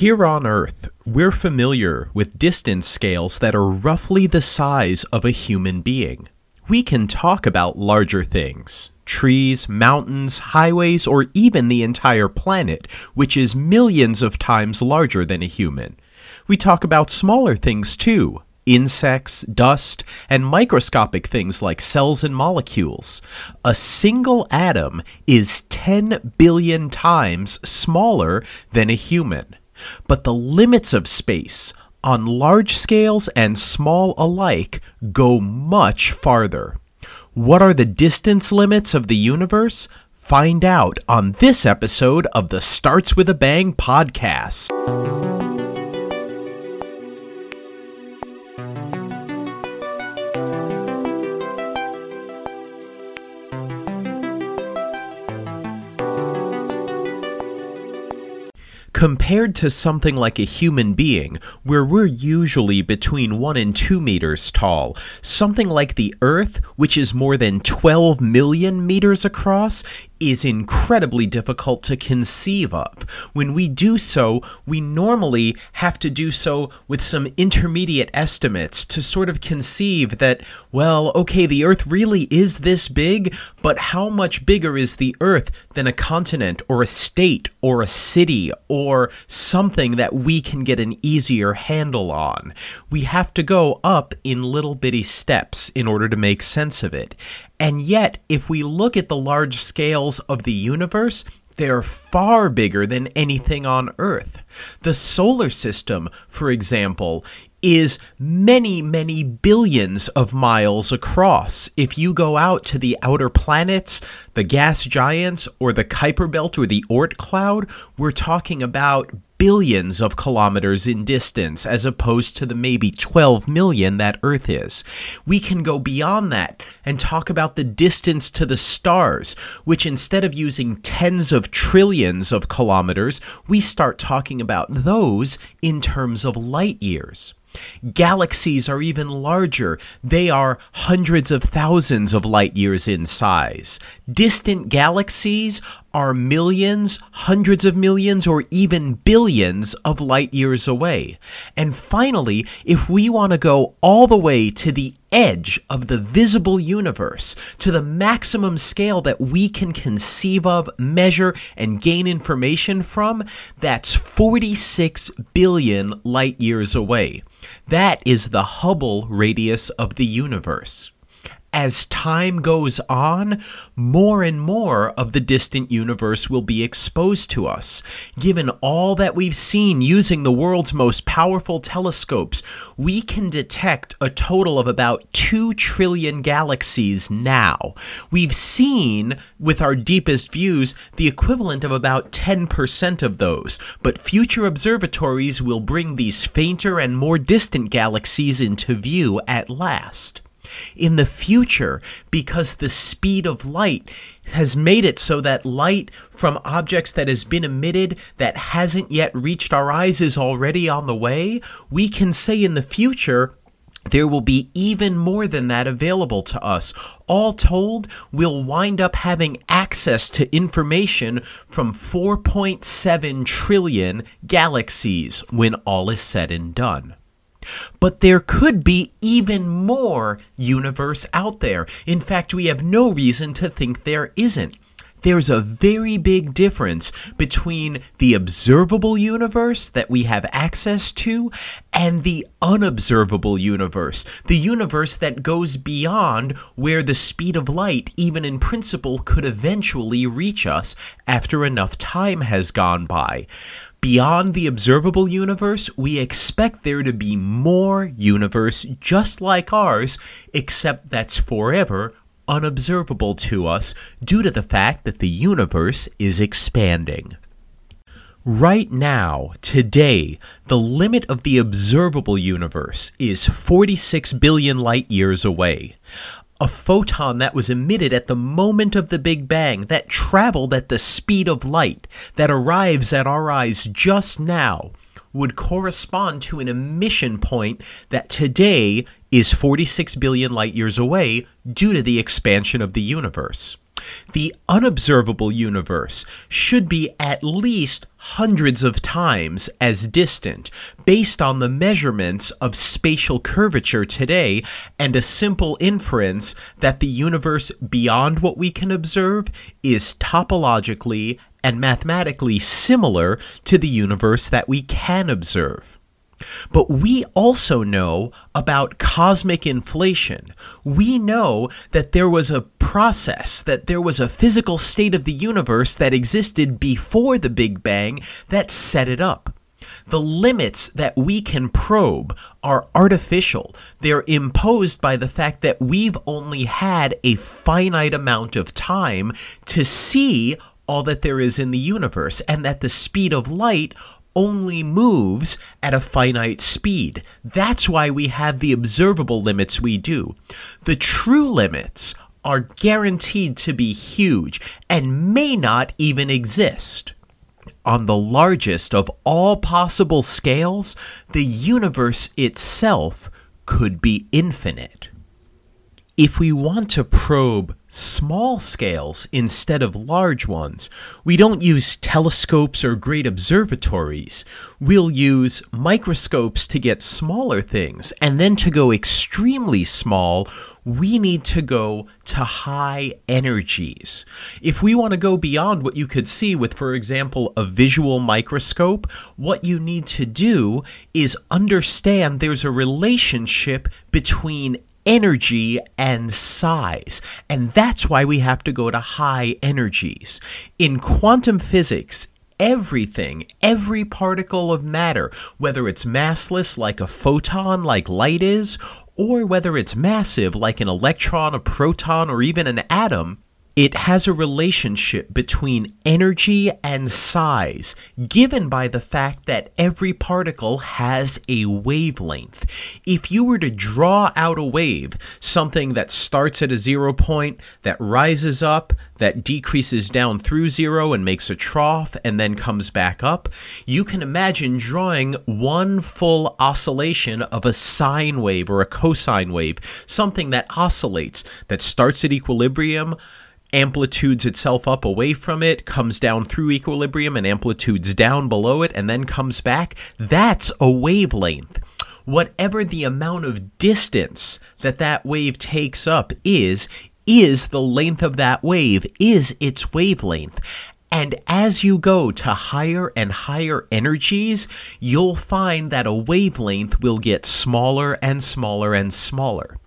Here on Earth, we're familiar with distance scales that are roughly the size of a human being. We can talk about larger things trees, mountains, highways, or even the entire planet, which is millions of times larger than a human. We talk about smaller things too insects, dust, and microscopic things like cells and molecules. A single atom is 10 billion times smaller than a human. But the limits of space, on large scales and small alike, go much farther. What are the distance limits of the universe? Find out on this episode of the Starts with a Bang podcast. Compared to something like a human being, where we're usually between 1 and 2 meters tall, something like the Earth, which is more than 12 million meters across, is incredibly difficult to conceive of. When we do so, we normally have to do so with some intermediate estimates to sort of conceive that, well, okay, the Earth really is this big, but how much bigger is the Earth than a continent or a state or a city or something that we can get an easier handle on? We have to go up in little bitty steps in order to make sense of it. And yet, if we look at the large scales of the universe, they're far bigger than anything on Earth. The solar system, for example, is many, many billions of miles across. If you go out to the outer planets, the gas giants, or the Kuiper Belt or the Oort cloud, we're talking about billions of kilometers in distance as opposed to the maybe 12 million that Earth is. We can go beyond that and talk about the distance to the stars, which instead of using tens of trillions of kilometers, we start talking about those in terms of light years. Galaxies are even larger. They are hundreds of thousands of light years in size. Distant galaxies are millions, hundreds of millions, or even billions of light years away. And finally, if we want to go all the way to the edge of the visible universe, to the maximum scale that we can conceive of, measure, and gain information from, that's 46 billion light years away. That is the Hubble radius of the universe as time goes on, more and more of the distant universe will be exposed to us. Given all that we've seen using the world's most powerful telescopes, we can detect a total of about 2 trillion galaxies now. We've seen, with our deepest views, the equivalent of about 10% of those, but future observatories will bring these fainter and more distant galaxies into view at last in the future because the speed of light has made it so that light from objects that has been emitted that hasn't yet reached our eyes is already on the way, we can say in the future there will be even more than that available to us. All told, we'll wind up having access to information from 4.7 trillion galaxies when all is said and done. But there could be even more universe out there. In fact, we have no reason to think there isn't. There's a very big difference between the observable universe that we have access to and the unobservable universe, the universe that goes beyond where the speed of light, even in principle, could eventually reach us after enough time has gone by. Beyond the observable universe, we expect there to be more universe just like ours, except that's forever unobservable to us due to the fact that the universe is expanding. Right now, today, the limit of the observable universe is 46 billion light years away a photon that was emitted at the moment of the Big Bang, that traveled at the speed of light, that arrives at our eyes just now, would correspond to an emission point that today is 46 billion light years away due to the expansion of the universe. The unobservable universe should be at least hundreds of times as distant based on the measurements of spatial curvature today and a simple inference that the universe beyond what we can observe is topologically and mathematically similar to the universe that we can observe. But we also know about cosmic inflation. We know that there was a process, that there was a physical state of the universe that existed before the Big Bang that set it up. The limits that we can probe are artificial. They're imposed by the fact that we've only had a finite amount of time to see all that there is in the universe, and that the speed of light only moves at a finite speed. That's why we have the observable limits we do. The true limits are guaranteed to be huge and may not even exist. On the largest of all possible scales, the universe itself could be infinite. If we want to probe small scales instead of large ones, we don't use telescopes or great observatories. We'll use microscopes to get smaller things, and then to go extremely small, we need to go to high energies. If we want to go beyond what you could see with, for example, a visual microscope, what you need to do is understand there's a relationship between energy and size. And that's why we have to go to high energies. In quantum physics, everything, every particle of matter, whether it's massless like a photon, like light is, or whether it's massive like an electron, a proton, or even an atom, it has a relationship between energy and size, given by the fact that every particle has a wavelength. If you were to draw out a wave, something that starts at a zero point, that rises up, that decreases down through zero and makes a trough and then comes back up, you can imagine drawing one full oscillation of a sine wave or a cosine wave, something that oscillates, that starts at equilibrium amplitudes itself up away from it, comes down through equilibrium, and amplitudes down below it, and then comes back, that's a wavelength. Whatever the amount of distance that that wave takes up is, is the length of that wave, is its wavelength. And as you go to higher and higher energies, you'll find that a wavelength will get smaller and smaller and smaller.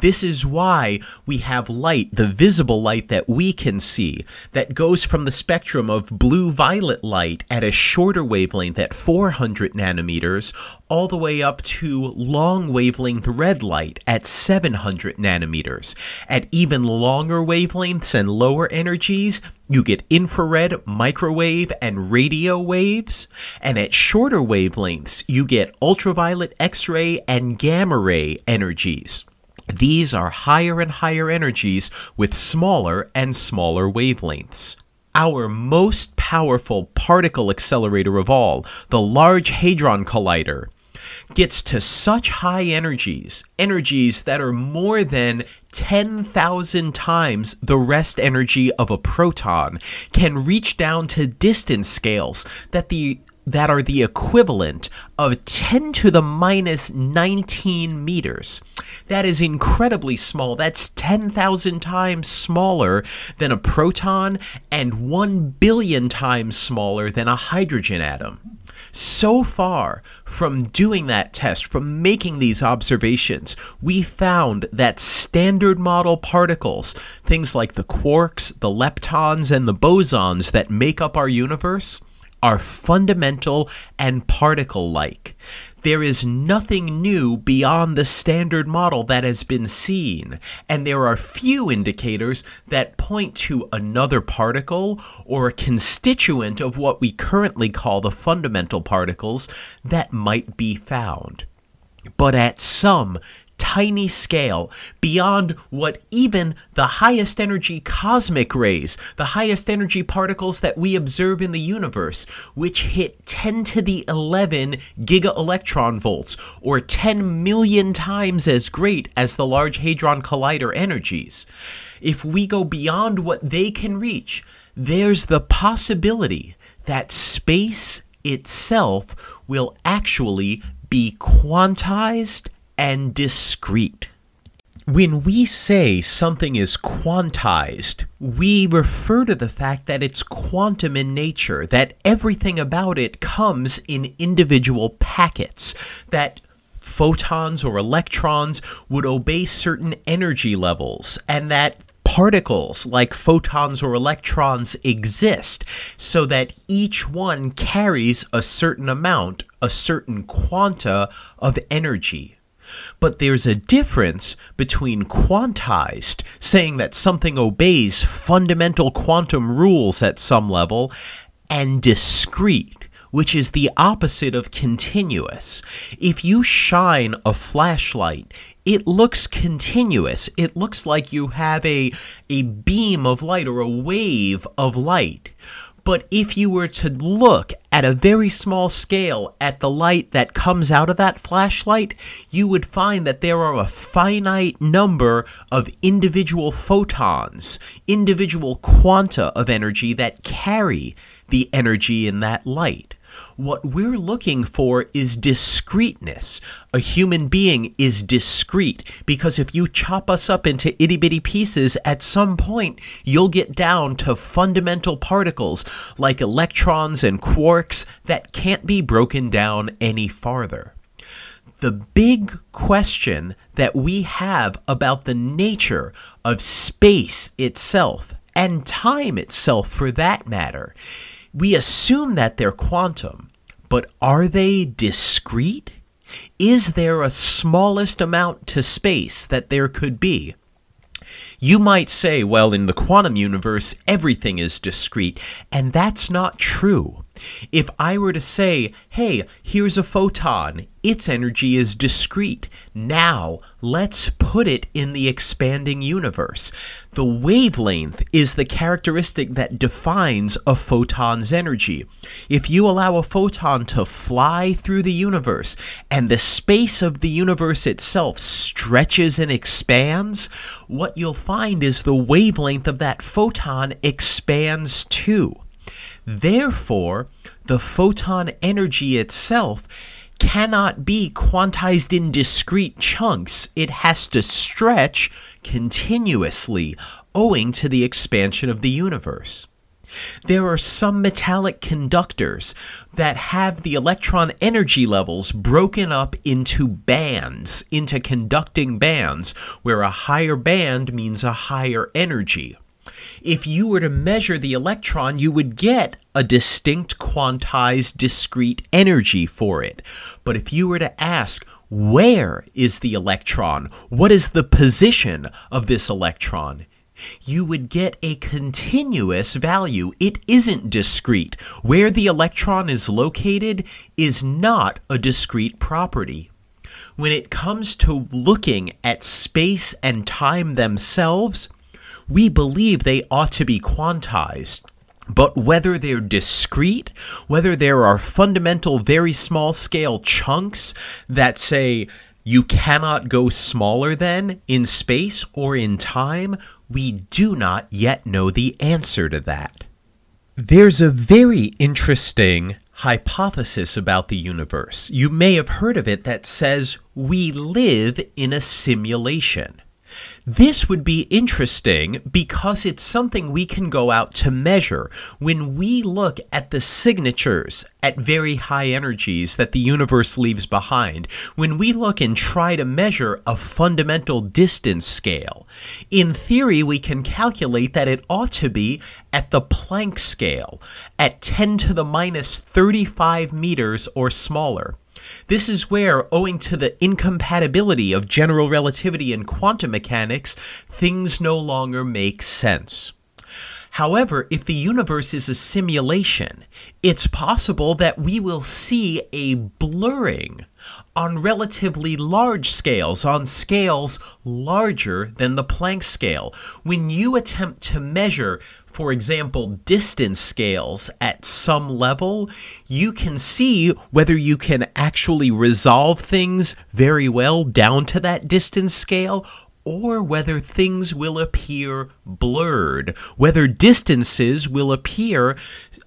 This is why we have light, the visible light that we can see, that goes from the spectrum of blue violet light at a shorter wavelength at 400 nanometers, all the way up to long wavelength red light at 700 nanometers. At even longer wavelengths and lower energies, you get infrared, microwave, and radio waves. And at shorter wavelengths, you get ultraviolet, X ray, and gamma ray energies. These are higher and higher energies with smaller and smaller wavelengths. Our most powerful particle accelerator of all, the Large Hadron Collider, gets to such high energies, energies that are more than 10,000 times the rest energy of a proton, can reach down to distance scales that the that are the equivalent of 10 to the minus 19 meters. That is incredibly small. That's 10,000 times smaller than a proton and 1 billion times smaller than a hydrogen atom. So far from doing that test, from making these observations, we found that standard model particles, things like the quarks, the leptons, and the bosons that make up our universe, are fundamental and particle like. There is nothing new beyond the standard model that has been seen, and there are few indicators that point to another particle or a constituent of what we currently call the fundamental particles that might be found. But at some tiny scale, beyond what even the highest energy cosmic rays, the highest energy particles that we observe in the universe, which hit 10 to the 11 giga electron volts, or 10 million times as great as the Large Hadron Collider energies. If we go beyond what they can reach, there's the possibility that space itself will actually be quantized and discrete. When we say something is quantized, we refer to the fact that it's quantum in nature, that everything about it comes in individual packets, that photons or electrons would obey certain energy levels, and that particles like photons or electrons exist so that each one carries a certain amount, a certain quanta of energy. But there's a difference between quantized, saying that something obeys fundamental quantum rules at some level, and discrete, which is the opposite of continuous. If you shine a flashlight, it looks continuous. It looks like you have a, a beam of light or a wave of light. But if you were to look at a very small scale at the light that comes out of that flashlight, you would find that there are a finite number of individual photons, individual quanta of energy that carry the energy in that light. What we're looking for is discreteness. A human being is discrete because if you chop us up into itty bitty pieces, at some point you'll get down to fundamental particles like electrons and quarks that can't be broken down any farther. The big question that we have about the nature of space itself, and time itself for that matter, we assume that they're quantum, but are they discrete? Is there a smallest amount to space that there could be? You might say, well, in the quantum universe, everything is discrete, and that's not true. If I were to say, hey, here's a photon, its energy is discrete. Now, let's put it in the expanding universe. The wavelength is the characteristic that defines a photon's energy. If you allow a photon to fly through the universe and the space of the universe itself stretches and expands, what you'll find is the wavelength of that photon expands too. Therefore, the photon energy itself cannot be quantized in discrete chunks. It has to stretch continuously, owing to the expansion of the universe. There are some metallic conductors that have the electron energy levels broken up into bands, into conducting bands, where a higher band means a higher energy if you were to measure the electron, you would get a distinct quantized discrete energy for it. But if you were to ask, where is the electron? What is the position of this electron? You would get a continuous value. It isn't discrete. Where the electron is located is not a discrete property when it comes to looking at space and time themselves, we believe they ought to be quantized. But whether they're discrete, whether there are fundamental, very small scale chunks that say you cannot go smaller than in space or in time, we do not yet know the answer to that. There's a very interesting hypothesis about the universe. You may have heard of it that says we live in a simulation. This would be interesting because it's something we can go out to measure. When we look at the signatures at very high energies that the universe leaves behind, when we look and try to measure a fundamental distance scale, in theory, we can calculate that it ought to be at the Planck scale, at 10 to the minus 35 meters or smaller. This is where, owing to the incompatibility of general relativity and quantum mechanics, things no longer make sense. However, if the universe is a simulation, it's possible that we will see a blurring on relatively large scales, on scales larger than the Planck scale. When you attempt to measure for example, distance scales at some level, you can see whether you can actually resolve things very well down to that distance scale or whether things will appear blurred, whether distances will appear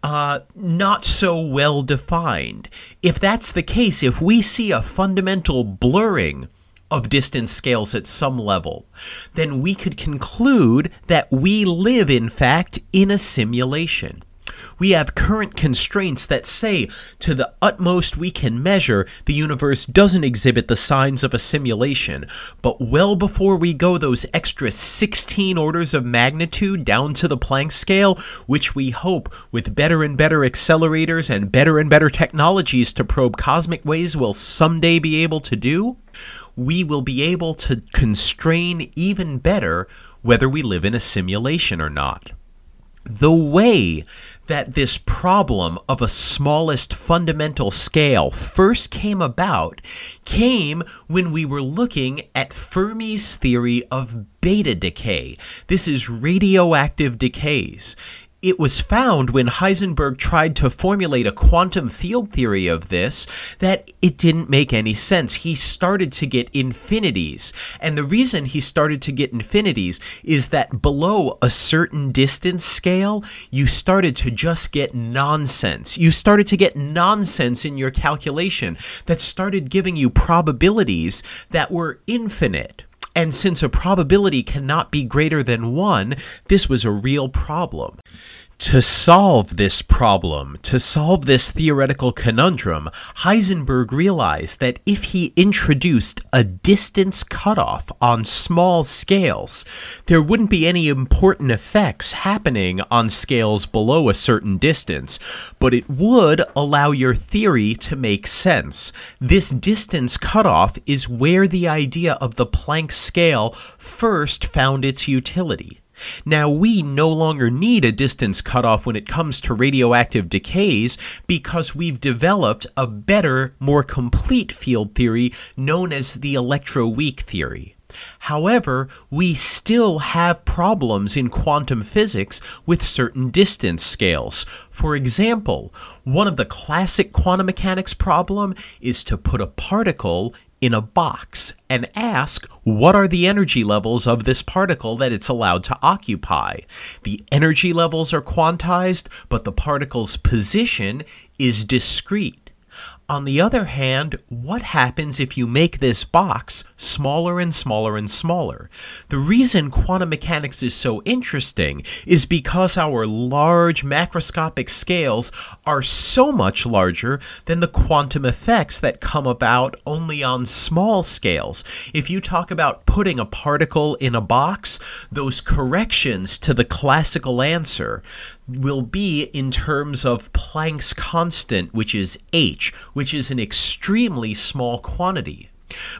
uh, not so well defined. If that's the case, if we see a fundamental blurring of distance scales at some level, then we could conclude that we live, in fact, in a simulation. We have current constraints that say, to the utmost we can measure, the universe doesn't exhibit the signs of a simulation. But well before we go those extra 16 orders of magnitude down to the Planck scale, which we hope, with better and better accelerators and better and better technologies to probe cosmic waves, will someday be able to do, we will be able to constrain even better whether we live in a simulation or not. The way that this problem of a smallest fundamental scale first came about came when we were looking at Fermi's theory of beta decay. This is radioactive decays it was found when Heisenberg tried to formulate a quantum field theory of this that it didn't make any sense. He started to get infinities. And the reason he started to get infinities is that below a certain distance scale, you started to just get nonsense. You started to get nonsense in your calculation that started giving you probabilities that were infinite. And since a probability cannot be greater than 1, this was a real problem. To solve this problem, to solve this theoretical conundrum, Heisenberg realized that if he introduced a distance cutoff on small scales, there wouldn't be any important effects happening on scales below a certain distance, but it would allow your theory to make sense. This distance cutoff is where the idea of the Planck scale first found its utility. Now, we no longer need a distance cutoff when it comes to radioactive decays because we've developed a better, more complete field theory known as the electroweak theory. However, we still have problems in quantum physics with certain distance scales. For example, one of the classic quantum mechanics problem is to put a particle in a box and ask what are the energy levels of this particle that it's allowed to occupy. The energy levels are quantized, but the particle's position is discrete. On the other hand, what happens if you make this box smaller and smaller and smaller? The reason quantum mechanics is so interesting is because our large macroscopic scales are so much larger than the quantum effects that come about only on small scales. If you talk about putting a particle in a box, those corrections to the classical answer, will be in terms of Planck's constant, which is h, which is an extremely small quantity.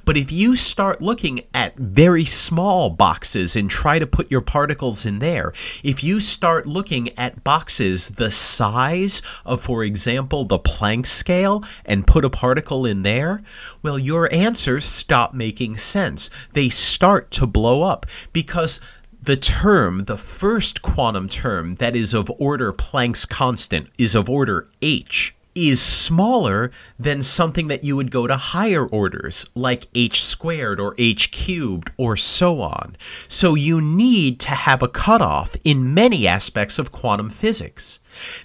But if you start looking at very small boxes and try to put your particles in there, if you start looking at boxes the size of, for example, the Planck scale and put a particle in there, well, your answers stop making sense. They start to blow up because the term, the first quantum term that is of order Planck's constant, is of order h, is smaller than something that you would go to higher orders, like h squared or h cubed or so on. So you need to have a cutoff in many aspects of quantum physics.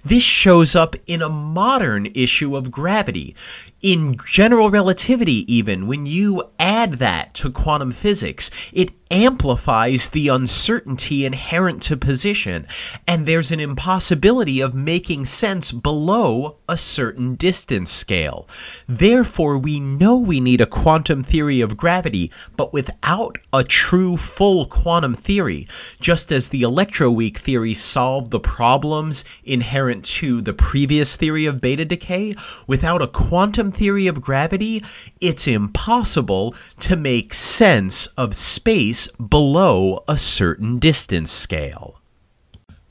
This shows up in a modern issue of gravity in general relativity, even when you add that to quantum physics, it amplifies the uncertainty inherent to position, and there's an impossibility of making sense below a certain distance scale. Therefore, we know we need a quantum theory of gravity, but without a true full quantum theory, just as the electroweak theory solved the problems inherent to the previous theory of beta decay, without a quantum theory of gravity, it's impossible to make sense of space below a certain distance scale.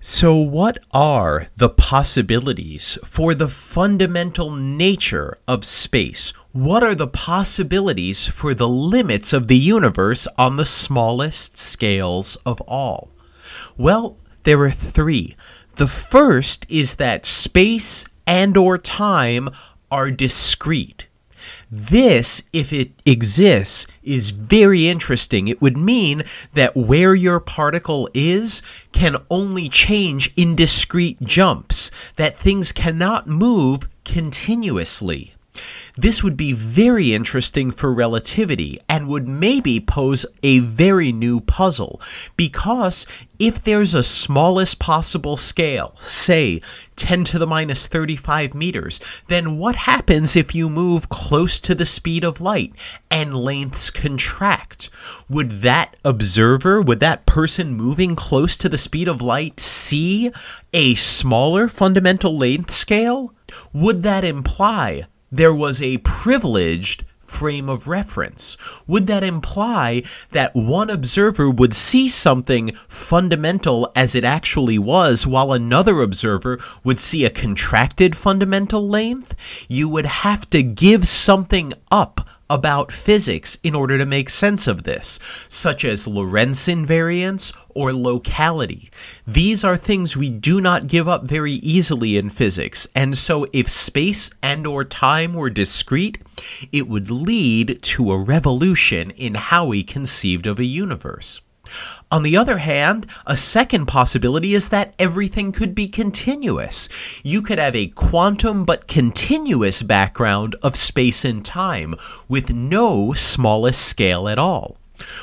So, what are the possibilities for the fundamental nature of space? What are the possibilities for the limits of the universe on the smallest scales of all? Well, there are three. The first is that space and or time are discrete. This, if it exists, is very interesting. It would mean that where your particle is can only change in discrete jumps, that things cannot move continuously. This would be very interesting for relativity and would maybe pose a very new puzzle because if there's a smallest possible scale, say 10 to the minus 35 meters, then what happens if you move close to the speed of light and lengths contract? Would that observer, would that person moving close to the speed of light see a smaller fundamental length scale? Would that imply there was a privileged frame of reference? Would that imply that one observer would see something fundamental as it actually was, while another observer would see a contracted fundamental length? You would have to give something up about physics in order to make sense of this, such as Lorentz invariance or locality. These are things we do not give up very easily in physics, and so if space and or time were discrete, it would lead to a revolution in how we conceived of a universe. On the other hand, a second possibility is that everything could be continuous. You could have a quantum but continuous background of space and time with no smallest scale at all.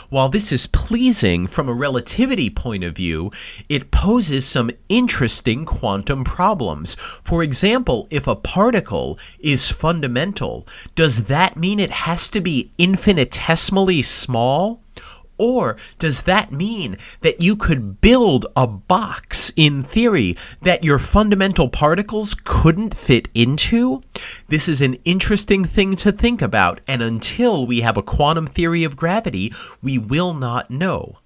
While this is pleasing from a relativity point of view, it poses some interesting quantum problems. For example, if a particle is fundamental, does that mean it has to be infinitesimally small? Or does that mean that you could build a box in theory that your fundamental particles couldn't fit into? This is an interesting thing to think about, and until we have a quantum theory of gravity, we will not know.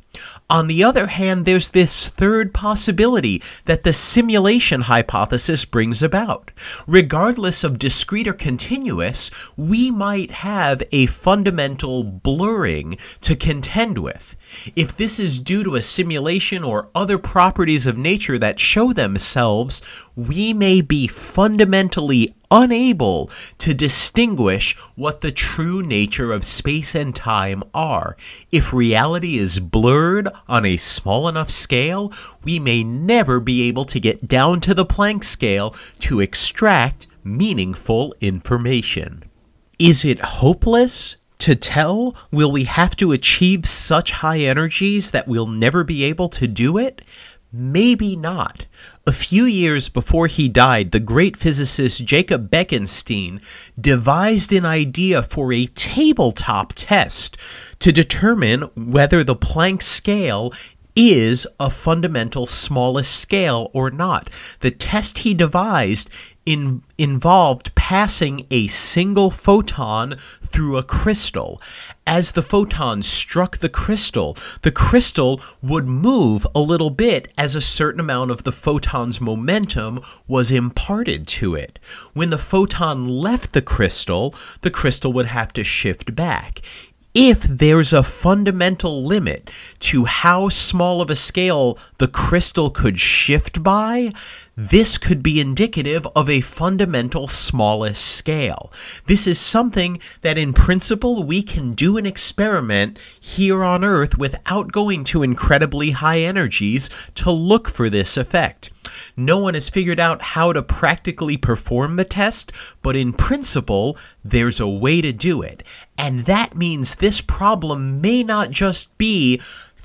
On the other hand, there's this third possibility that the simulation hypothesis brings about. Regardless of discrete or continuous, we might have a fundamental blurring to contend with. If this is due to a simulation or other properties of nature that show themselves, we may be fundamentally unable to distinguish what the true nature of space and time are. If reality is blurred on a small enough scale, we may never be able to get down to the Planck scale to extract meaningful information. Is it hopeless? To tell? Will we have to achieve such high energies that we'll never be able to do it? Maybe not. A few years before he died, the great physicist Jacob Bekenstein devised an idea for a tabletop test to determine whether the Planck scale is a fundamental smallest scale or not. The test he devised in, involved passing a single photon through a crystal. As the photon struck the crystal, the crystal would move a little bit as a certain amount of the photon's momentum was imparted to it. When the photon left the crystal, the crystal would have to shift back if there's a fundamental limit to how small of a scale the crystal could shift by, this could be indicative of a fundamental smallest scale. This is something that in principle we can do an experiment here on Earth without going to incredibly high energies to look for this effect. No one has figured out how to practically perform the test, but in principle, there's a way to do it. And that means this problem may not just be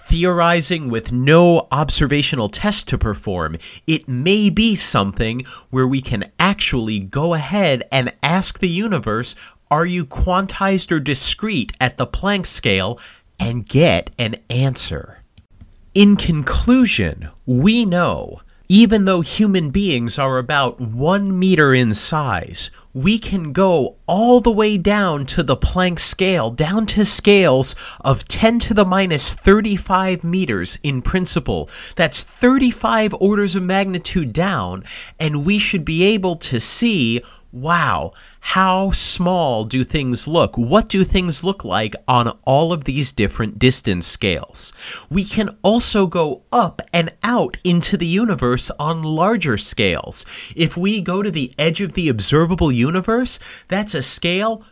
theorizing with no observational test to perform. It may be something where we can actually go ahead and ask the universe, are you quantized or discrete at the Planck scale, and get an answer. In conclusion, we know even though human beings are about one meter in size, we can go all the way down to the Planck scale, down to scales of 10 to the minus 35 meters in principle. That's 35 orders of magnitude down, and we should be able to see wow, how small do things look? What do things look like on all of these different distance scales? We can also go up and out into the universe on larger scales. If we go to the edge of the observable universe, that's a scale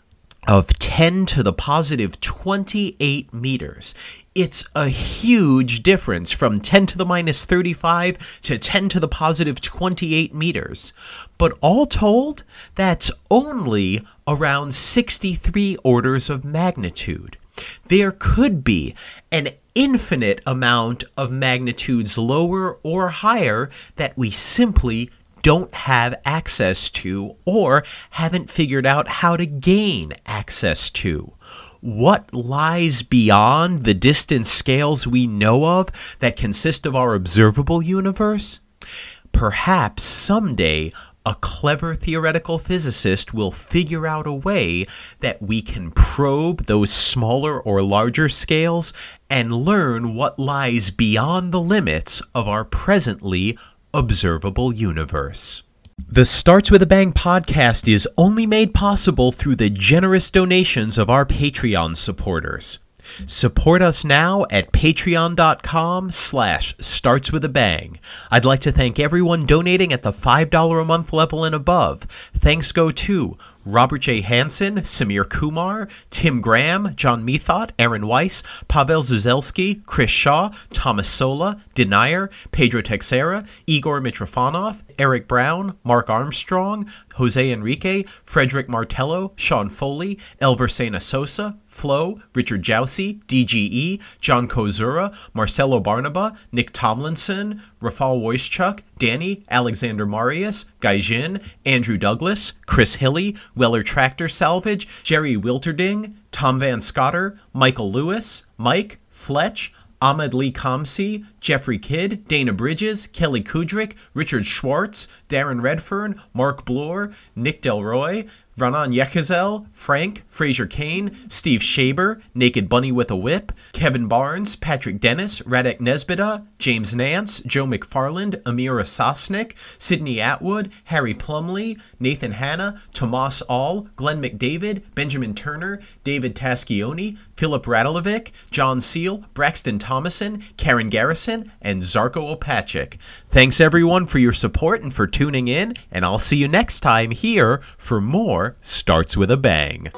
of 10 to the positive 28 meters. It's a huge difference from 10 to the minus 35 to 10 to the positive 28 meters. But all told, that's only around 63 orders of magnitude. There could be an infinite amount of magnitudes lower or higher that we simply don't have access to or haven't figured out how to gain access to. What lies beyond the distance scales we know of that consist of our observable universe? Perhaps someday a clever theoretical physicist will figure out a way that we can probe those smaller or larger scales and learn what lies beyond the limits of our presently observable universe. The Starts with a Bang podcast is only made possible through the generous donations of our Patreon supporters. Support us now at patreon.com slash starts with a bang. I'd like to thank everyone donating at the $5 a month level and above. Thanks go to Robert J. Hansen, Samir Kumar, Tim Graham, John Methot, Aaron Weiss, Pavel Zuzelski, Chris Shaw, Thomas Sola, Denier, Pedro Texera, Igor Mitrofanov, Eric Brown, Mark Armstrong, Jose Enrique, Frederick Martello, Sean Foley, Elver Sena Sosa, Flo, Richard Jousey, DGE, John Kozura, Marcelo Barnaba, Nick Tomlinson, Rafal Wojciechuk, Danny, Alexander Marius, Gaijin, Andrew Douglas, Chris Hilly, Weller Tractor Salvage, Jerry Wilterding, Tom Van Scotter, Michael Lewis, Mike, Fletch, Ahmed Lee Kamsi, Jeffrey Kidd, Dana Bridges, Kelly Kudrick, Richard Schwartz, Darren Redfern, Mark Bloor, Nick Delroy, Ranan Yechazel, Frank, Fraser Kane, Steve Shaber, Naked Bunny with a Whip, Kevin Barnes, Patrick Dennis, Radek Nesbita, James Nance, Joe McFarland, Amira Sosnick, Sydney Atwood, Harry Plumley, Nathan Hanna, Tomas All, Glenn McDavid, Benjamin Turner, David Taschioni, Philip Radelovic, John Seal, Braxton Thomason, Karen Garrison, and Zarko Opachik. Thanks everyone for your support and for tuning in, and I'll see you next time here for more Starts with a Bang.